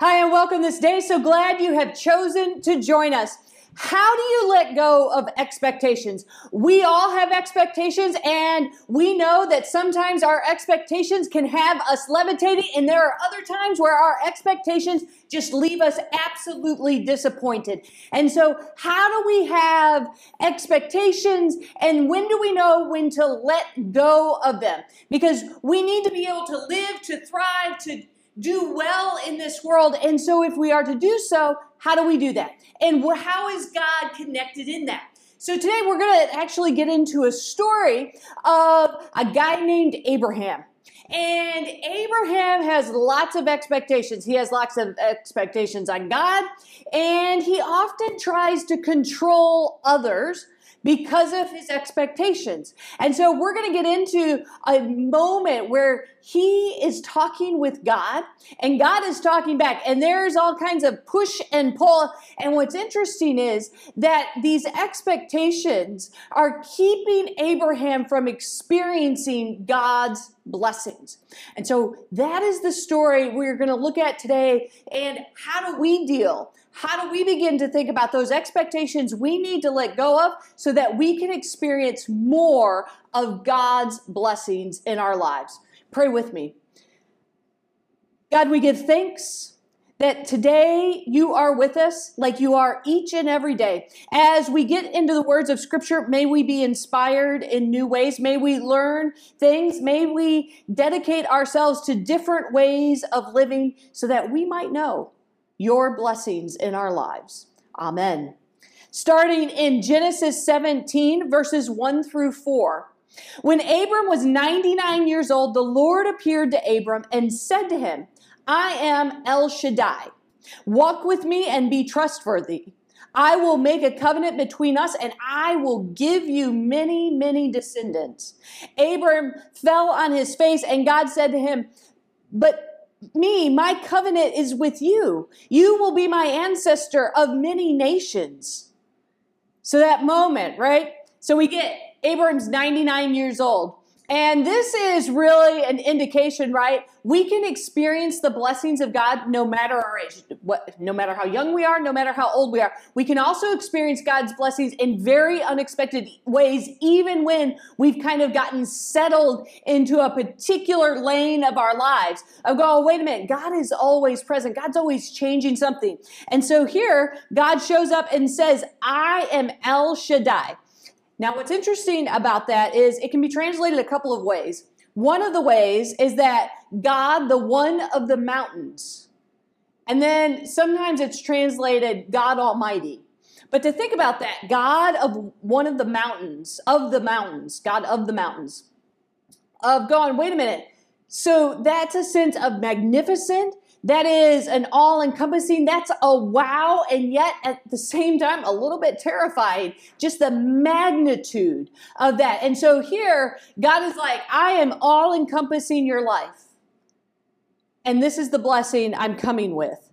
Hi, and welcome this day. So glad you have chosen to join us. How do you let go of expectations? We all have expectations, and we know that sometimes our expectations can have us levitating, and there are other times where our expectations just leave us absolutely disappointed. And so, how do we have expectations, and when do we know when to let go of them? Because we need to be able to live, to thrive, to do well in this world. And so, if we are to do so, how do we do that? And how is God connected in that? So, today we're going to actually get into a story of a guy named Abraham. And Abraham has lots of expectations. He has lots of expectations on God, and he often tries to control others because of his expectations. And so we're going to get into a moment where he is talking with God and God is talking back and there's all kinds of push and pull. And what's interesting is that these expectations are keeping Abraham from experiencing God's blessings. And so that is the story we're going to look at today. And how do we deal? How do we begin to think about those expectations we need to let go of so that we can experience more of God's blessings in our lives? Pray with me. God, we give thanks that today you are with us like you are each and every day. As we get into the words of Scripture, may we be inspired in new ways. May we learn things. May we dedicate ourselves to different ways of living so that we might know your blessings in our lives. Amen. Starting in Genesis 17, verses 1 through 4. When Abram was 99 years old, the Lord appeared to Abram and said to him, I am El Shaddai. Walk with me and be trustworthy. I will make a covenant between us and I will give you many, many descendants. Abram fell on his face and God said to him, But me, my covenant is with you. You will be my ancestor of many nations. So that moment, right? So we get Abram's 99 years old. And this is really an indication, right? We can experience the blessings of God no matter our age, what, no matter how young we are, no matter how old we are. We can also experience God's blessings in very unexpected ways, even when we've kind of gotten settled into a particular lane of our lives. Of go, oh, wait a minute, God is always present. God's always changing something. And so here, God shows up and says, I am El Shaddai. Now, what's interesting about that is it can be translated a couple of ways. One of the ways is that God, the one of the mountains. And then sometimes it's translated God Almighty. But to think about that, God of one of the mountains, of the mountains, God of the mountains, of going, wait a minute. So that's a sense of magnificent that is an all encompassing, that's a wow, and yet at the same time, a little bit terrified, just the magnitude of that. And so here, God is like, I am all encompassing your life. And this is the blessing I'm coming with.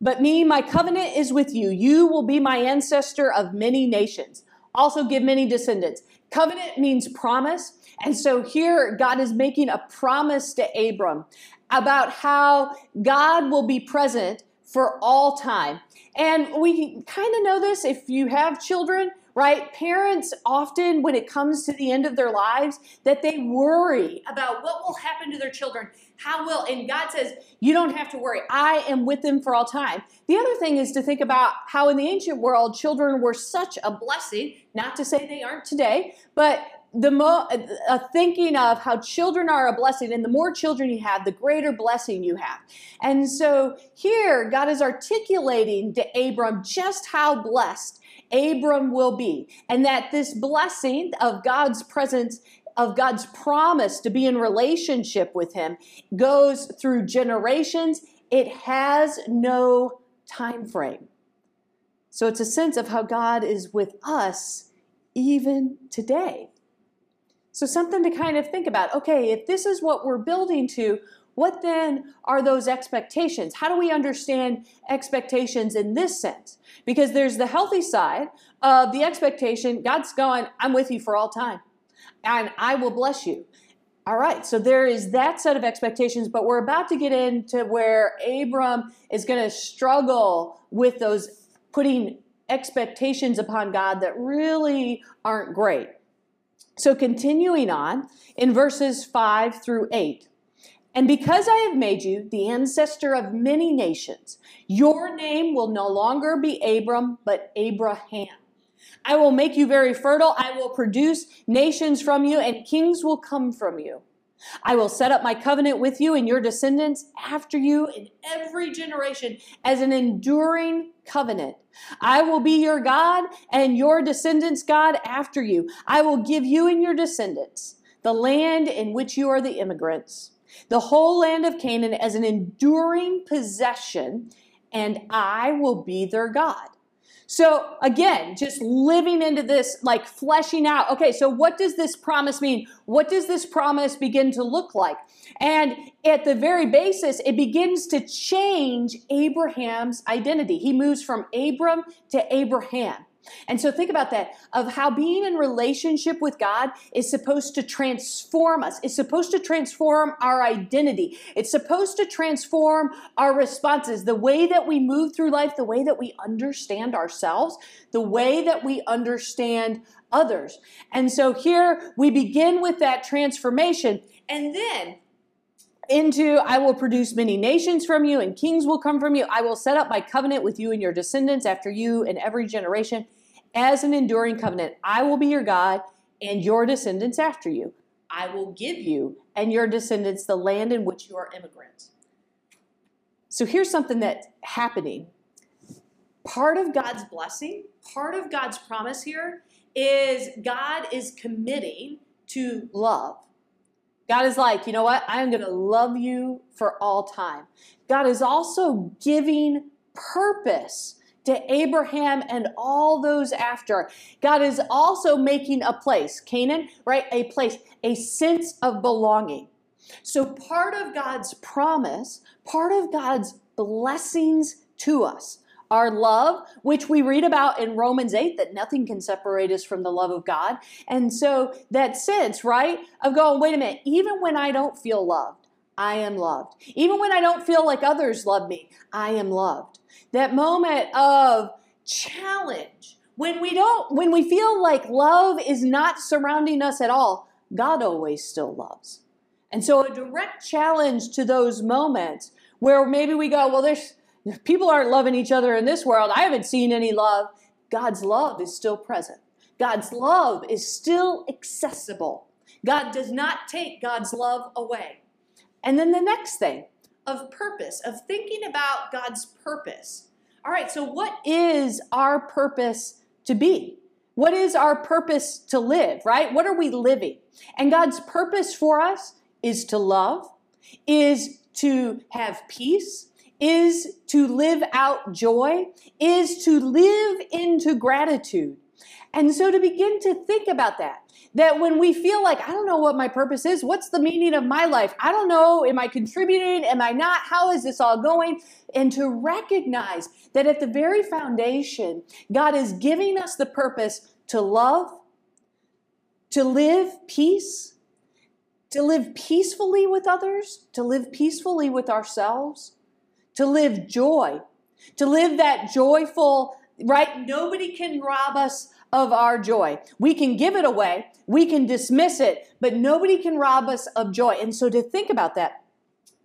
But me, my covenant is with you. You will be my ancestor of many nations. Also, give many descendants. Covenant means promise. And so here, God is making a promise to Abram about how God will be present for all time. And we kind of know this if you have children, right? Parents often, when it comes to the end of their lives, that they worry about what will happen to their children. How will, and God says, you don't have to worry. I am with them for all time. The other thing is to think about how in the ancient world, children were such a blessing, not to say they aren't today, but the mo- uh, thinking of how children are a blessing and the more children you have the greater blessing you have. And so here god is articulating to abram just how blessed abram will be and that this blessing of god's presence of god's promise to be in relationship with him goes through generations. It has no time frame. So it's a sense of how god is with us even today so, something to kind of think about okay, if this is what we're building to, What then are those expectations? How do we understand expectations in this sense? Because there's the healthy side of the expectation God's going, I'm with you for all time, and I will bless you. All right, so there is that set of expectations, but we're about to get into where Abram is going to struggle with those putting expectations upon God that really aren't great. So, continuing on in verses 5 through 8. And because I have made you the ancestor of many nations, your name will no longer be Abram, but Abraham. I will make you very fertile. I will produce nations from you, and kings will come from you. I will set up my covenant with you and your descendants after you in every generation as an enduring covenant. I will be your God and your descendants' God after you. I will give you and your descendants the land in which you are the immigrants, the whole land of Canaan as an enduring possession, and I will be their God. So again, just living into this, like fleshing out. Okay, so what does this promise mean? What does this promise begin to look like? And at the very basis, it begins to change Abraham's identity. He moves from Abram to Abraham. And so think about that of how being in relationship with God is supposed to transform us. It's supposed to transform our identity. It's supposed to transform our responses, the way that we move through life, the way that we understand ourselves, the way that we understand others. And so here we begin with that transformation and then into I will produce many nations from you, and kings will come from you. I will set up my covenant with you and your descendants after you and every generation as an enduring covenant. I will be your God and your descendants after you. I will give you and your descendants the land in which you are immigrants. So here's something that's happening. Part of God's blessing, part of God's promise here is God is committing to love. God is like, you know what? I am going to love you for all time. God is also giving purpose to Abraham and all those after. God is also making a place, Canaan, right? A place, a sense of belonging. So part of God's promise, part of God's blessings to us, our love, which we read about in Romans 8, that nothing can separate us from the love of God. And so that sense, right, of going, wait a minute, even when I don't feel loved, I am loved. Even when I don't feel like others love me, I am loved. That moment of challenge, when we don't, when we feel like love is not surrounding us at all, God always still loves. And so a direct challenge to those moments where maybe we go, well, there's people aren't loving each other in this world. I haven't seen any love. God's love is still present. God's love is still accessible. God does not take God's love away. And then the next thing of purpose, of thinking about God's purpose. All right, so what is our purpose to be? What is our purpose to live, right? What are we living? And God's purpose for us is to love, is to have peace, is to live out joy, is to live into gratitude. And so to begin to think about that, that when we feel like, I don't know what my purpose is, what's the meaning of my life? I don't know, am I contributing? Am I not? How is this all going? And to recognize that at the very foundation, God is giving us the purpose to love, to live peace, to live peacefully with others, to live peacefully with ourselves, to live joy, to live that joyful, right? Nobody can rob us of our joy. We can give it away, we can dismiss it, but nobody can rob us of joy. And so to think about that,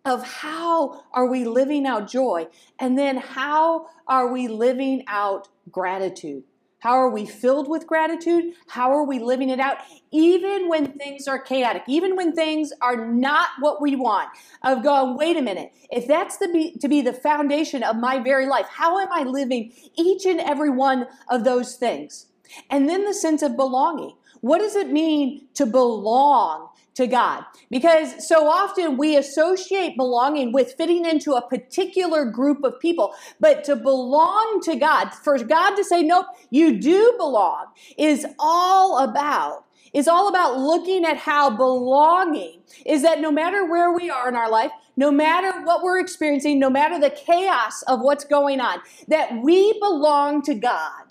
of how are we living out joy, and then how are we living out gratitude? How are we filled with gratitude? How are we living it out? Even when things are chaotic, even when things are not what we want, of going, wait a minute, if that's the be, to be the foundation of my very life, how am I living each and every one of those things? And then the sense of belonging. What does it mean to belong to God. Because so often we associate belonging with fitting into a particular group of people. But to belong to God, for God to say, nope, you do belong, is all about is all about looking at how belonging is that no matter where we are in our life, no matter what we're experiencing, no matter the chaos of what's going on, that we belong to God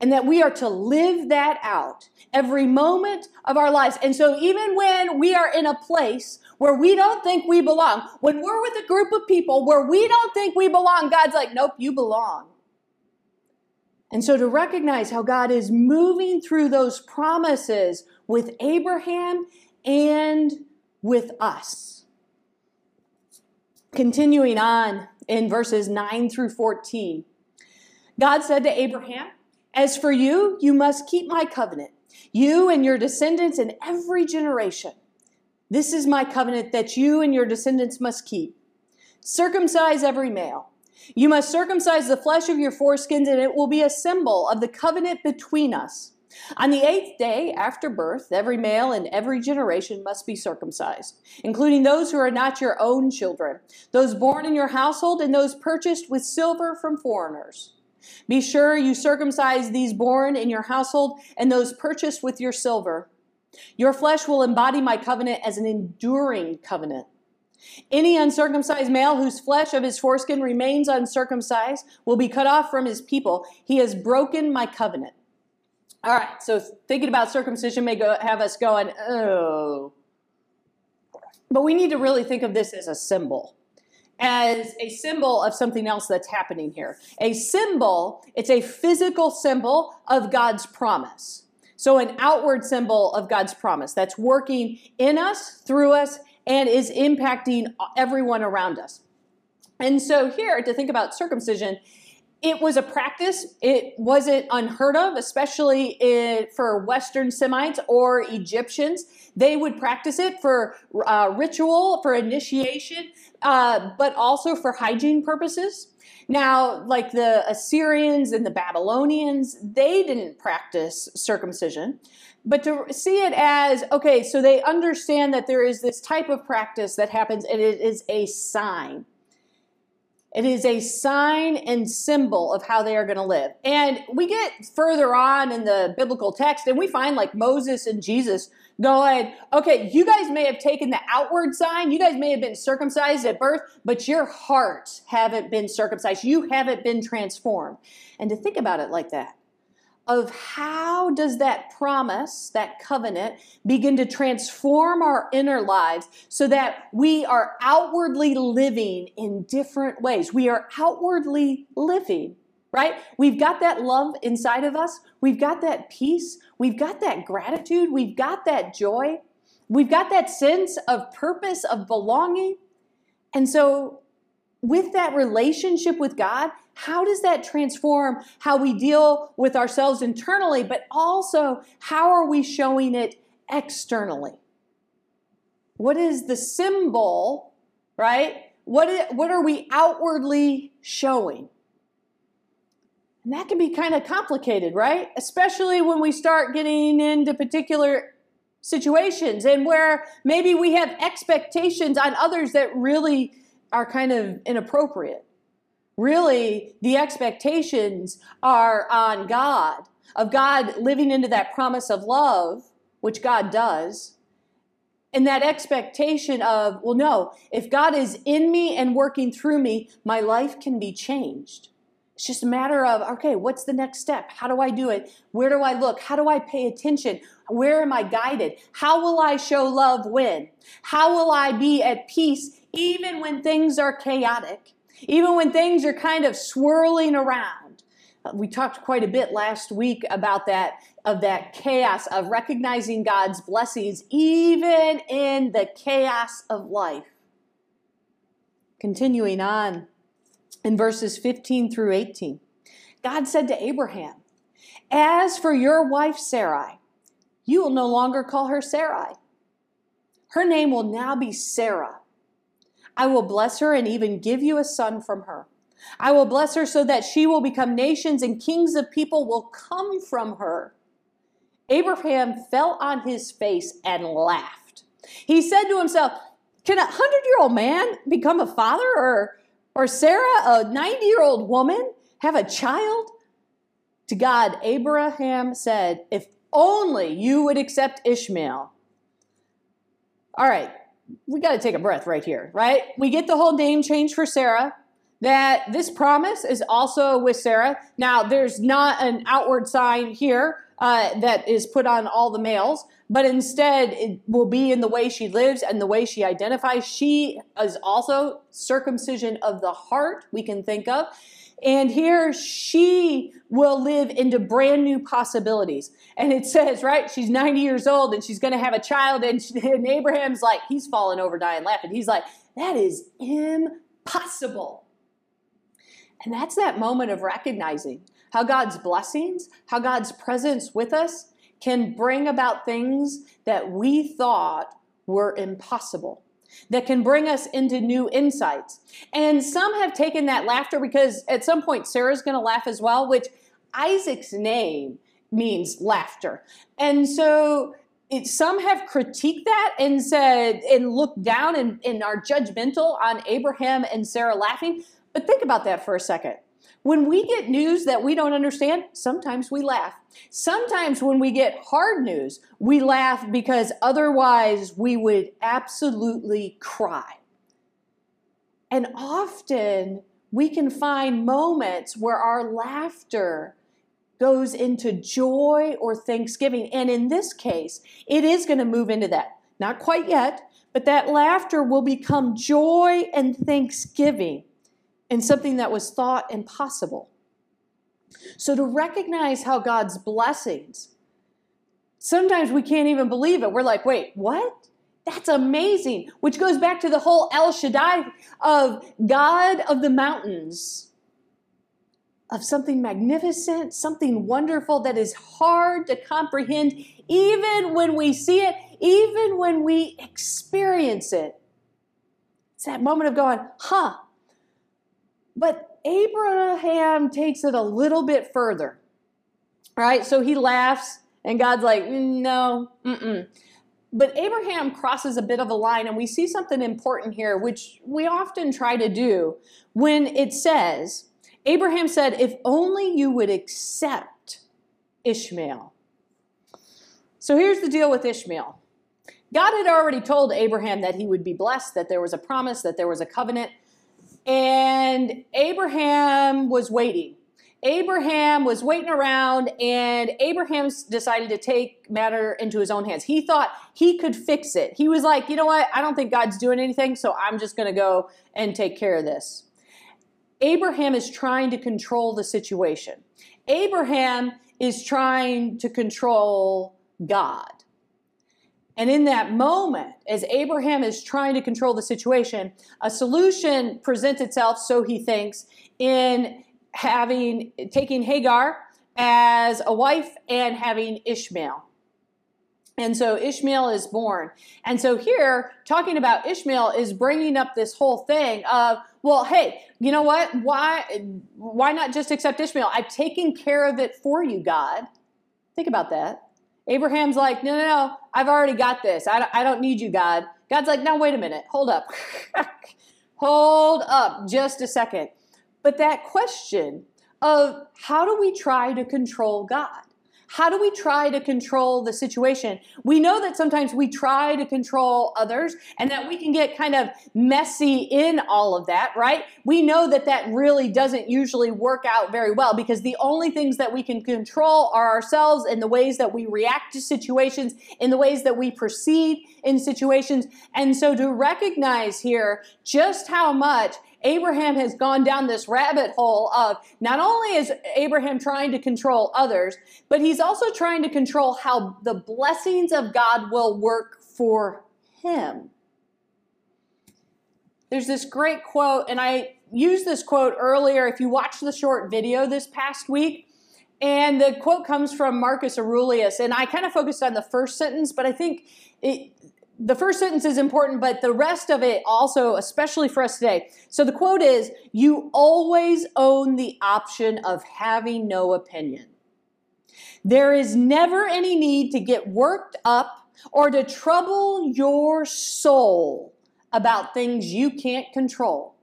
and that we are to live that out every moment of our lives. And so, even when we are in a place where we don't think we belong, when we're with a group of people where we don't think we belong, God's like, nope, you belong. And so, to recognize how God is moving through those promises with Abraham and with us. Continuing on in verses 9 through 14, God said to Abraham, as for you, you must keep my covenant, you and your descendants in every generation. This is my covenant that you and your descendants must keep. Circumcise every male. You must circumcise the flesh of your foreskins, and it will be a symbol of the covenant between us. On the eighth day after birth, every male in every generation must be circumcised, including those who are not your own children, those born in your household, and those purchased with silver from foreigners. Be sure you circumcise these born in your household and those purchased with your silver. Your flesh will embody my covenant as an enduring covenant. Any uncircumcised male whose flesh of his foreskin remains uncircumcised will be cut off from his people. He has broken my covenant. All right, so thinking about circumcision may go, have us going, oh. But we need to really think of this as a symbol as a symbol of something else that's happening here. A symbol, it's a physical symbol of God's promise. So, an outward symbol of God's promise that's working in us, through us, and is impacting everyone around us. And so, here to think about circumcision, it was a practice. It wasn't unheard of, especially in, for Western Semites or Egyptians. They would practice it for uh, ritual, for initiation, uh, but also for hygiene purposes. Now, like the Assyrians and the Babylonians, they didn't practice circumcision. But to see it as, okay, so they understand that there is this type of practice that happens and it is a sign. It is a sign and symbol of how they are going to live. And we get further on in the biblical text and we find like Moses and Jesus going, okay, you guys may have taken the outward sign, you guys may have been circumcised at birth, but your hearts haven't been circumcised. You haven't been transformed. And to think about it like that, of how does that promise, that covenant, begin to transform our inner lives so that we are outwardly living in different ways. We are outwardly living right? We've got that love inside of us. We've got that peace. We've got that gratitude. We've got that joy. We've got that sense of purpose, of belonging. And so, with that relationship with God, how does that transform how we deal with ourselves internally, but also how are we showing it externally? What is the symbol, right? What, is, what are we outwardly showing? And that can be kind of complicated, right? Especially when we start getting into particular situations and where maybe we have expectations on others that really are kind of inappropriate. Really, the expectations are on God, of God living into that promise of love, which God does. And that expectation of, well, no, if God is in me and working through me, my life can be changed. It's just a matter of, okay, what's the next step? How do I do it? Where do I look? How do I pay attention? Where am I guided? How will I show love when? How will I be at peace even when things are chaotic? Even when things are kind of swirling around? Uh, we talked quite a bit last week about that of that chaos of recognizing God's blessings even in the chaos of life. Continuing on, in verses 15 through 18. God said to Abraham, As for your wife Sarai, you will no longer call her Sarai. Her name will now be Sarah. I will bless her and even give you a son from her. I will bless her so that she will become nations and kings of people will come from her. Abraham fell on his face and laughed. He said to himself, Can a hundred year old man become a father? Or or Sarah, a 90 year old woman, have a child? To God, Abraham said, If only you would accept Ishmael. All right, we got to take a breath right here, right? We get the whole name change for Sarah. That this promise is also with Sarah. Now, there's not an outward sign here uh, that is put on all the males, but instead it will be in the way she lives and the way she identifies. She is also circumcision of the heart, we can think of. And here she will live into brand new possibilities. And it says, right, she's 90 years old and she's going to have a child. And, she, and Abraham's like, he's falling over, dying, laughing. He's like, that is impossible. And that's that moment of recognizing how God's blessings, how God's presence with us can bring about things that we thought were impossible, that can bring us into new insights. And some have taken that laughter because at some point Sarah's going to laugh as well, which Isaac's name means laughter. And so it, some have critiqued that and said, and looked down and, and are judgmental on Abraham and Sarah laughing. But think about that for a second. When we get news that we don't understand, sometimes we laugh. Sometimes when we get hard news, we laugh because otherwise we would absolutely cry. And often we can find moments where our laughter goes into joy or thanksgiving. And in this case, it is going to move into that. Not quite yet, but that laughter will become joy and thanksgiving and something that was thought impossible. So to recognize how God's blessings, sometimes we can't even believe it. We're like, wait, what? That's amazing. Which goes back to the whole El Shaddai of God of the mountains, of something magnificent, something wonderful that is hard to comprehend, even when we see it, even when we experience it. It's that moment of going, huh, but Abraham takes it a little bit further. Right? So he laughs, and God's like, no, mm-mm. But Abraham crosses a bit of a line, and we see something important here, which we often try to do when it says, Abraham said, If only you would accept Ishmael. So here's the deal with Ishmael God had already told Abraham that he would be blessed, that there was a promise, that there was a covenant. And Abraham was waiting. Abraham was waiting around, and Abraham decided to take matter into his own hands. He thought he could fix it. He was like, you know what? I don't think God's doing anything, so I'm just going to go and take care of this. Abraham is trying to control the situation. Abraham is trying to control God. And in that moment, as Abraham is trying to control the situation, a solution presents itself, so he thinks, in having taking Hagar as a wife and having Ishmael. And so Ishmael is born. And so here, talking about Ishmael is bringing up this whole thing of, well, hey, you know what? Why, why not just accept Ishmael? I've taken care of it for you, God. Think about that. Abraham's like, no, no, no, I've already got this. I I don't need you, God. God's like, no, wait a minute. Hold up. Hold up just a second. But that question of how do we try to control God? How do we try to control the situation? We know that sometimes we try to control others and that we can get kind of messy in all of that, right? We know that that really doesn't usually work out very well because the only things that we can control are ourselves and the ways that we react to situations, in the ways that we proceed in situations. And so to recognize here just how much Abraham has gone down this rabbit hole of not only is Abraham trying to control others, but he's also trying to control how the blessings of God will work for him. There's this great quote, and I used this quote earlier. If you watched the short video this past week, and the quote comes from Marcus Aurelius, and I kind of focused on the first sentence, but I think it, the first sentence is important, but the rest of it also, especially for us today. So the quote is You always own the option of having no opinion. There is never any need to get worked up or to trouble your soul about things you can't control.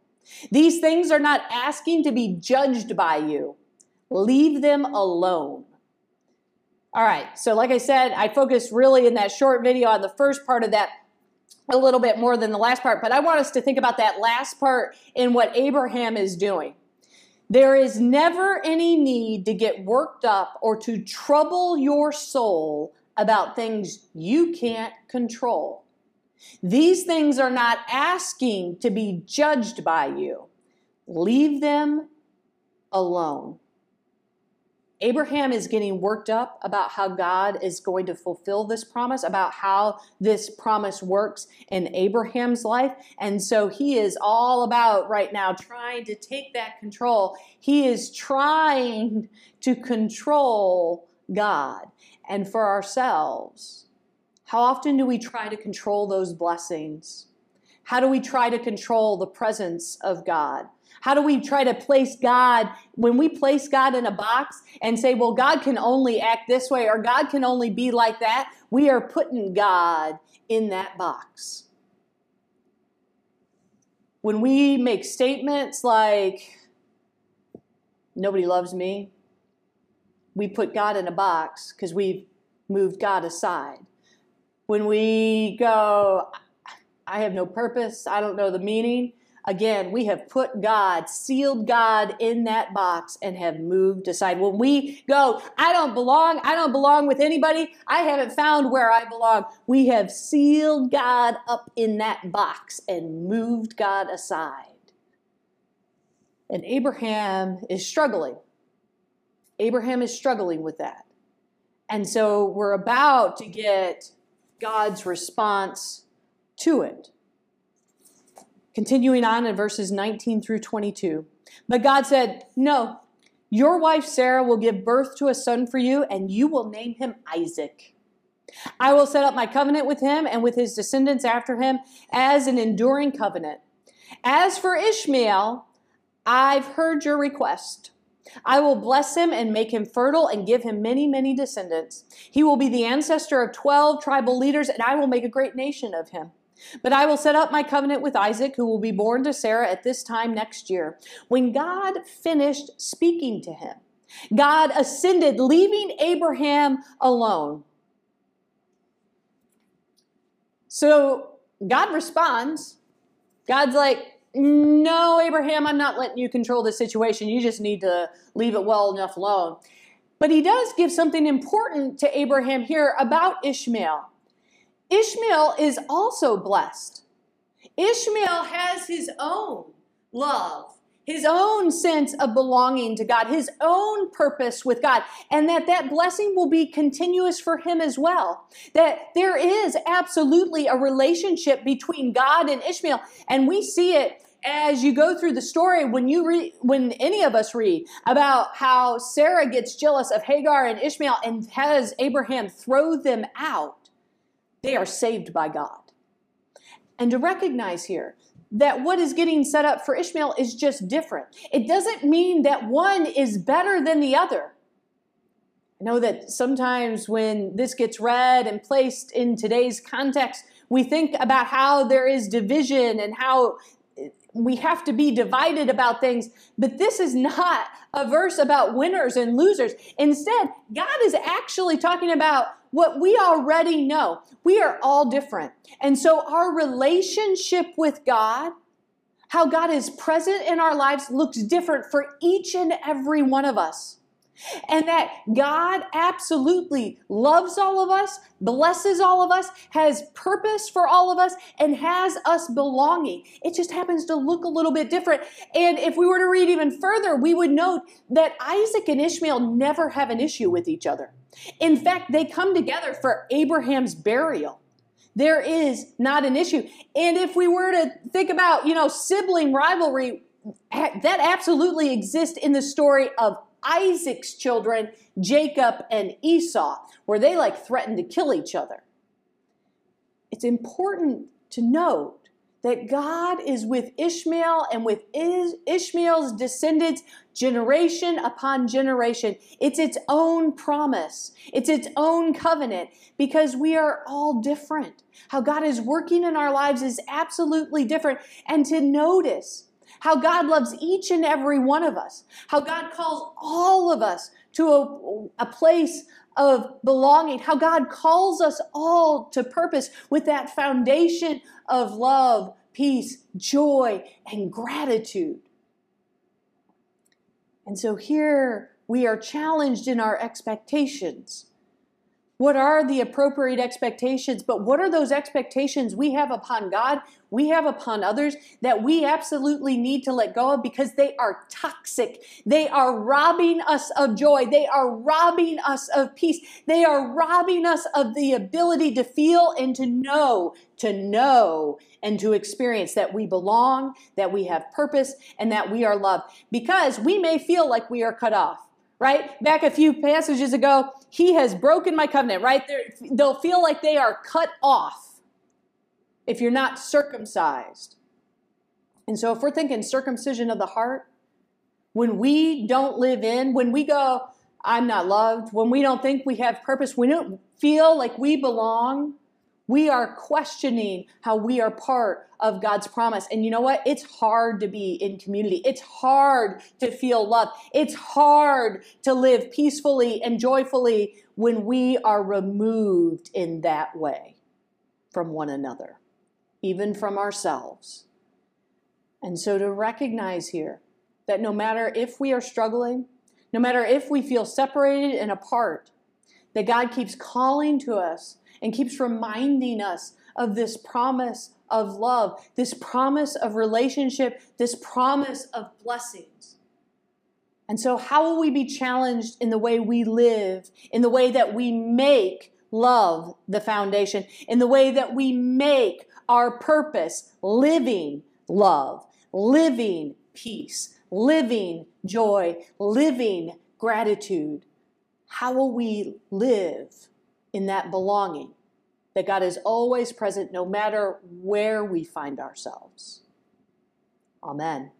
These things are not asking to be judged by you. Leave them alone. All right, so like I said, I focused really in that short video on the first part of that a little bit more than the last part, but I want us to think about that last part in what Abraham is doing. There is never any need to get worked up or to trouble your soul about things you can't control. These things are not asking to be judged by you. Leave them alone. Abraham is getting worked up about how God is going to fulfill this promise, about how this promise works in Abraham's life. And so he is all about right now trying to take that control. He is trying to control God. And for ourselves, how often do we try to control those blessings? How do we try to control the presence of God? How do we try to place God, when we place God in a box and say, well, God can only act this way or God can only be like that, we are putting God in that box. When we make statements like, nobody loves me, we put God in a box because we've moved God aside. When we go, I have no purpose, I don't know the meaning, Again, we have put God, sealed God in that box and have moved aside. When we go, I don't belong, I don't belong with anybody, I haven't found where I belong, we have sealed God up in that box and moved God aside. And Abraham is struggling. Abraham is struggling with that. And so we're about to get God's response to it. Continuing on in verses 19 through 22. But God said, No, your wife Sarah will give birth to a son for you, and you will name him Isaac. I will set up my covenant with him and with his descendants after him as an enduring covenant. As for Ishmael, I've heard your request. I will bless him and make him fertile and give him many, many descendants. He will be the ancestor of 12 tribal leaders, and I will make a great nation of him. But I will set up my covenant with Isaac, who will be born to Sarah at this time next year. When God finished speaking to him, God ascended, leaving Abraham alone. So God responds. God's like, No, Abraham, I'm not letting you control the situation. You just need to leave it well enough alone. But he does give something important to Abraham here about Ishmael. Ishmael is also blessed. Ishmael has his own love, his own sense of belonging to God, his own purpose with God, and that that blessing will be continuous for him as well. That there is absolutely a relationship between God and Ishmael, and we see it as you go through the story when you read when any of us read about how Sarah gets jealous of Hagar and Ishmael and has Abraham throw them out they are saved by God. And to recognize here that what is getting set up for Ishmael is just different. It doesn't mean that one is better than the other. I know that sometimes when this gets read and placed in today's context, we think about how there is division and how we have to be divided about things, but this is not a verse about winners and losers. Instead, God is actually talking about what we already know. We are all different. And so our relationship with God, how God is present in our lives, looks different for each and every one of us. And that God absolutely loves all of us, blesses all of us, has purpose for all of us, and has us belonging. It just happens to look a little bit different. And if we were to read even further, we would note that Isaac and Ishmael never have an issue with each other. In fact, they come together for Abraham's burial. There is not an issue. And if we were to think about, you know, sibling rivalry, that absolutely exists in the story of Isaac's children, Jacob and Esau, where they like threatened to kill each other. It's important to note that God is with Ishmael and with Ishmael's descendants generation upon generation. It's its own promise, it's its own covenant because we are all different. How God is working in our lives is absolutely different. And to notice how God loves each and every one of us, how God calls all of us to a, a place of belonging, how God calls us all to purpose with that foundation of love, peace, joy, and gratitude. And so here we are challenged in our expectations. What are the appropriate expectations? But what are those expectations we have upon God, we have upon others that we absolutely need to let go of because they are toxic. They are robbing us of joy. They are robbing us of peace. They are robbing us of the ability to feel and to know, to know and to experience that we belong, that we have purpose, and that we are loved. Because we may feel like we are cut off right? Back a few passages ago, he has broken my covenant, right? They're, they'll feel like they are cut off if you're not circumcised. And so, if we're thinking circumcision of the heart, when we don't live in, when we go, I'm not loved, when we don't think we have purpose, we don't feel like we belong, we are questioning how we are part of God's promise. And you know what? It's hard to be in community. It's hard to feel love. It's hard to live peacefully and joyfully when we are removed in that way from one another, even from ourselves. And so to recognize here that no matter if we are struggling, no matter if we feel separated and apart, that God keeps calling to us and keeps reminding us of this promise of love, this promise of relationship, this promise of blessings. And so, how will we be challenged in the way we live, in the way that we make love the foundation, in the way that we make our purpose living love, living peace, living joy, living gratitude? How will we live in that belonging, that God is always present no matter where we find ourselves. Amen.